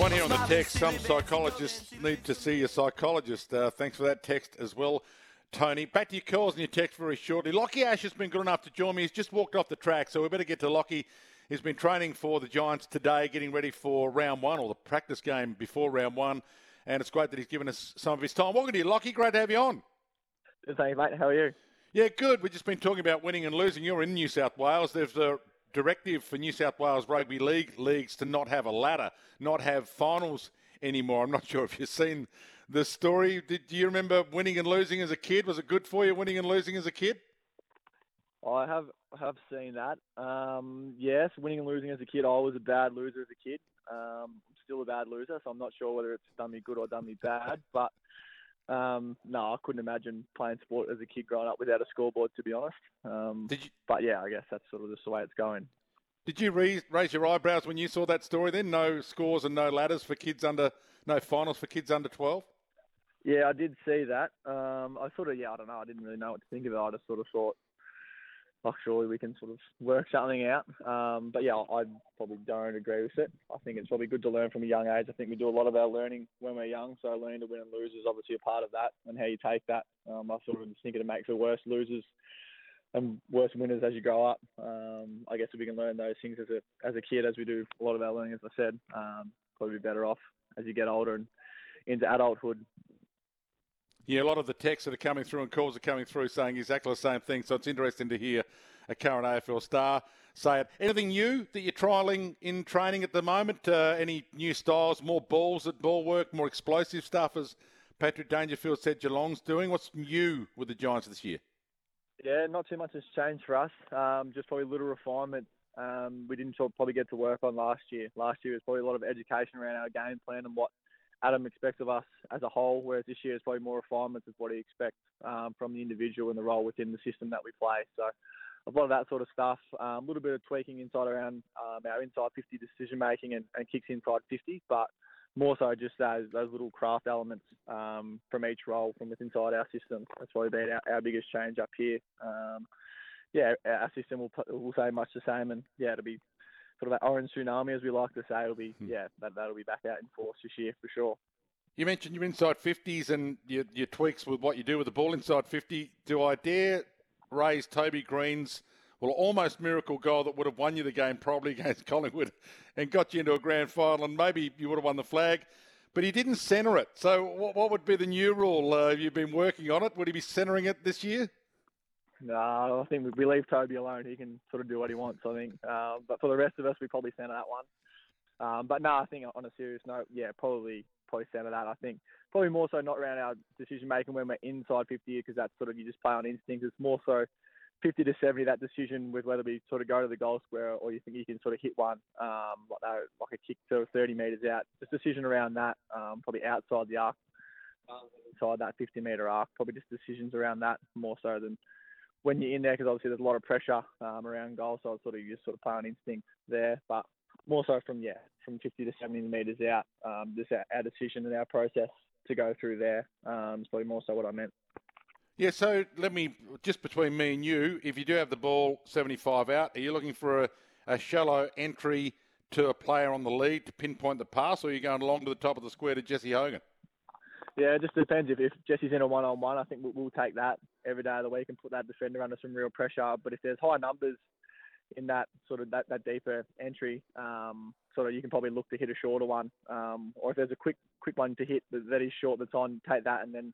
One here on the text. Some psychologists need to see a psychologist. Uh, thanks for that text as well, Tony. Back to your calls and your text very shortly. Lachie Ash has been good enough to join me. He's just walked off the track, so we better get to Lachie. He's been training for the Giants today, getting ready for round one or the practice game before round one. And it's great that he's given us some of his time. Welcome to you, Lachie. Great to have you on. Thanks, mate. How are you? Yeah, good. We've just been talking about winning and losing. You're in New South Wales. There's a directive for New South Wales Rugby League leagues to not have a ladder, not have finals anymore. I'm not sure if you've seen the story. Did do you remember winning and losing as a kid? Was it good for you winning and losing as a kid? I have have seen that. Um, yes, winning and losing as a kid. I was a bad loser as a kid. Um, I'm still a bad loser, so I'm not sure whether it's done me good or done me bad. But um, no, I couldn't imagine playing sport as a kid growing up without a scoreboard, to be honest. Um, Did you but yeah, I guess that's sort of just the way it's going. did you raise, raise your eyebrows when you saw that story? Then no scores and no ladders for kids under no finals for kids under 12. Yeah, I did see that. Um, I sort of, yeah, I don't know. I didn't really know what to think of it. I just sort of thought, oh, surely we can sort of work something out. Um, but yeah, I probably don't agree with it. I think it's probably good to learn from a young age. I think we do a lot of our learning when we're young, so learning to win and lose is obviously a part of that, and how you take that. Um, I sort of just think it makes for worse losers and worse winners as you grow up. Um, I guess if we can learn those things as a as a kid, as we do a lot of our learning, as I said, um, probably be better off as you get older and into adulthood. Yeah, a lot of the texts that are coming through and calls are coming through saying exactly the same thing. So it's interesting to hear a current AFL star say it. Anything new that you're trialling in training at the moment? Uh, any new styles, more balls at ball work, more explosive stuff, as Patrick Dangerfield said Geelong's doing? What's new with the Giants this year? Yeah, not too much has changed for us. Um, just probably a little refinement. Um, we didn't sort of probably get to work on last year. Last year was probably a lot of education around our game plan and what Adam expects of us as a whole, whereas this year is probably more refinements of what he expects um, from the individual and the role within the system that we play. So a lot of that sort of stuff. Um, a little bit of tweaking inside around um, our inside 50 decision making and, and kicks inside 50, but more so just those those little craft elements um, from each role from within inside our system. That's probably been our, our biggest change up here. Um, yeah, our system will will say much the same, and yeah, it'll be sort of that orange tsunami as we like to say. It'll be Hmm. yeah, that that'll be back out in force this year for sure. You mentioned your inside 50s and your, your tweaks with what you do with the ball inside 50. Do I dare raise Toby Greene's well almost miracle goal that would have won you the game probably against Collingwood and got you into a grand final and maybe you would have won the flag, but he didn't centre it. So what, what would be the new rule? Uh, have you been working on it? Would he be centering it this year? No, I think we, leave Toby alone. He can sort of do what he wants. I think, uh, but for the rest of us, we probably centre that one. Um, but no, I think on a serious note, yeah, probably probably centre that. I think probably more so not around our decision making when we're inside 50 because that's sort of you just play on instinct. It's more so 50 to 70 that decision with whether we sort of go to the goal square or you think you can sort of hit one um, like that, like a kick to 30 metres out. Just decision around that, um, probably outside the arc, um, inside that 50 metre arc. Probably just decisions around that more so than when you're in there because obviously there's a lot of pressure um, around goal, so it's sort of you just sort of play on instinct there, but more so from yeah from 50 to 70 metres out, um, just our, our decision and our process to go through there um, is probably more so what I meant. Yeah, so let me, just between me and you, if you do have the ball 75 out, are you looking for a, a shallow entry to a player on the lead to pinpoint the pass, or are you going along to the top of the square to Jesse Hogan? Yeah, it just depends. If, if Jesse's in a one on one, I think we'll, we'll take that every day of the week and put that defender under some real pressure. But if there's high numbers in that sort of that, that deeper entry, um, sort of you can probably look to hit a shorter one. Um, or if there's a quick quick one to hit that, that is short that's on, take that and then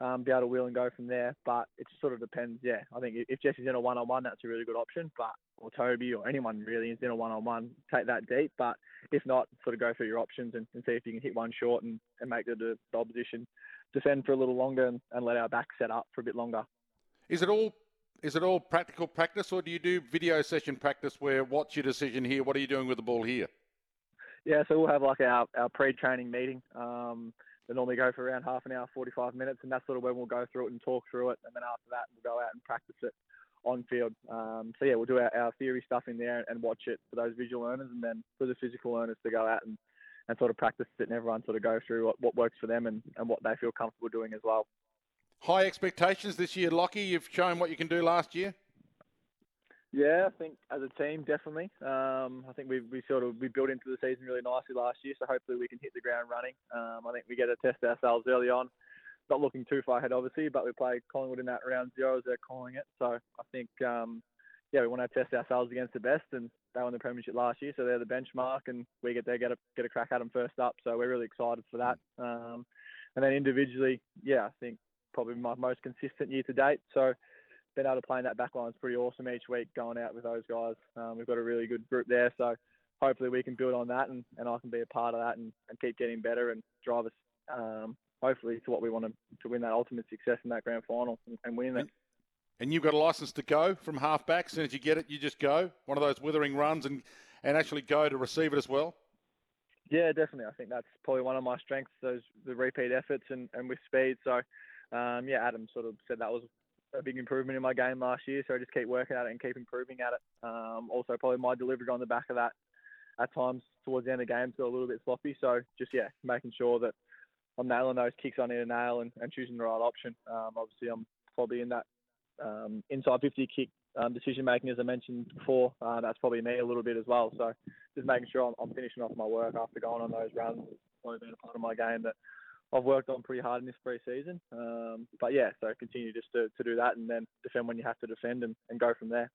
um, be able to wheel and go from there. But it just sort of depends. Yeah, I think if Jesse's in a one on one, that's a really good option. But or Toby or anyone really is in a one on one, take that deep. But if not, sort of go through your options and, and see if you can hit one short and, and make the, the, the opposition defend for a little longer and, and let our back set up for a bit longer. Is it all is it all practical practice, or do you do video session practice where what's your decision here? What are you doing with the ball here? Yeah, so we'll have like our, our pre-training meeting. Um, they normally go for around half an hour, 45 minutes, and that's sort of when we'll go through it and talk through it. And then after that, we'll go out and practice it on field. Um, so yeah, we'll do our, our theory stuff in there and watch it for those visual learners, and then for the physical learners to go out and, and sort of practice it, and everyone sort of go through what, what works for them and, and what they feel comfortable doing as well. High expectations this year, Lachie. You've shown what you can do last year. Yeah, I think as a team, definitely. Um, I think we we sort of we built into the season really nicely last year, so hopefully we can hit the ground running. Um, I think we get to test ourselves early on. Not looking too far ahead, obviously, but we play Collingwood in that round zero, as they're calling it. So I think, um, yeah, we want to test ourselves against the best, and they won the premiership last year, so they're the benchmark, and we get there get a get a crack at them first up. So we're really excited for that. Um, and then individually, yeah, I think probably my most consistent year to date. So being able to play in that back line is pretty awesome each week going out with those guys. Um, we've got a really good group there, so hopefully we can build on that and, and I can be a part of that and, and keep getting better and drive us um, hopefully to what we want to, to win that ultimate success in that grand final and, and win it. And you've got a license to go from halfback. As soon as you get it, you just go. One of those withering runs and, and actually go to receive it as well. Yeah, definitely. I think that's probably one of my strengths, those the repeat efforts and, and with speed. So, um, yeah, Adam sort of said that was a big improvement in my game last year. So I just keep working at it and keep improving at it. Um, also, probably my delivery on the back of that at times towards the end of games got a little bit sloppy. So just yeah, making sure that I'm nailing those kicks I need to nail and, and choosing the right option. Um, obviously, I'm probably in that um, inside 50 kick um, decision making, as I mentioned before. Uh, that's probably me a little bit as well. So just making sure I'm, I'm finishing off my work after going on those runs. Probably been a part of my game that I've worked on pretty hard in this pre-season. Um, but yeah, so continue just to, to do that and then defend when you have to defend and, and go from there.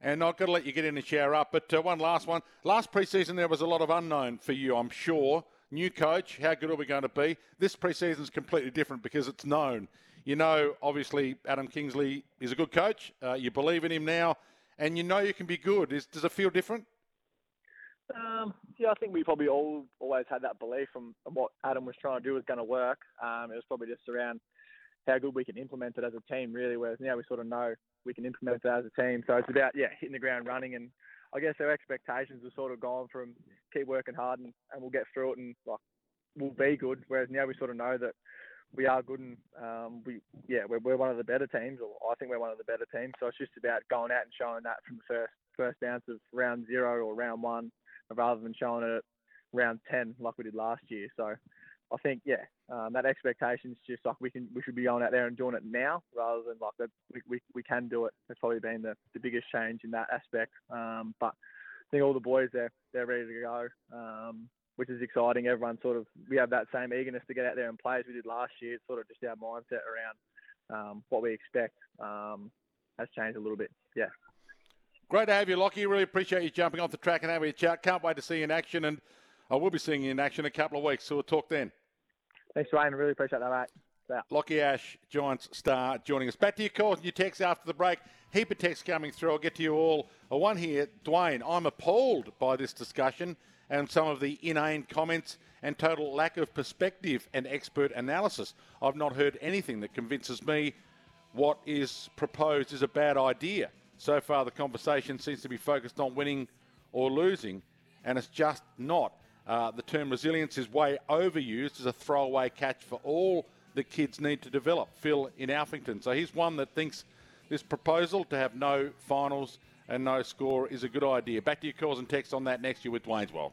And I've got to let you get in and shower up. But uh, one last one. Last pre-season there was a lot of unknown for you, I'm sure. New coach, how good are we going to be? This pre-season is completely different because it's known. You know, obviously, Adam Kingsley is a good coach. Uh, you believe in him now, and you know you can be good. Is, does it feel different? Um, yeah, I think we probably all always had that belief from what Adam was trying to do was going to work. Um, it was probably just around how good we can implement it as a team, really. Whereas now we sort of know we can implement it as a team. So it's about yeah hitting the ground running, and I guess our expectations have sort of gone from keep working hard and, and we'll get through it and like we'll be good. Whereas now we sort of know that we are good and um, we yeah we're, we're one of the better teams, or I think we're one of the better teams. So it's just about going out and showing that from the first first bounce of round zero or round one rather than showing it at round 10 like we did last year. So I think, yeah, um, that expectation is just like we can we should be going out there and doing it now rather than like that we, we, we can do it. It's probably been the, the biggest change in that aspect. Um, but I think all the boys they're they're ready to go, um, which is exciting. Everyone sort of we have that same eagerness to get out there and play as we did last year. It's sort of just our mindset around um, what we expect um, has changed a little bit. Yeah. Great to have you, Lachie. Really appreciate you jumping off the track and having a chat. Can't wait to see you in action, and I will be seeing you in action in a couple of weeks, so we'll talk then. Thanks, Wayne. Really appreciate that, mate. Yeah. Lachie Ash, Giants star, joining us. Back to your calls and your texts after the break. Heap of texts coming through. I'll get to you all. A one here, Dwayne. I'm appalled by this discussion and some of the inane comments and total lack of perspective and expert analysis. I've not heard anything that convinces me what is proposed is a bad idea. So far, the conversation seems to be focused on winning or losing, and it's just not. Uh, the term resilience is way overused as a throwaway catch for all the kids need to develop. Phil in Alphington. So he's one that thinks this proposal to have no finals and no score is a good idea. Back to your calls and texts on that next year with Dwayne's World.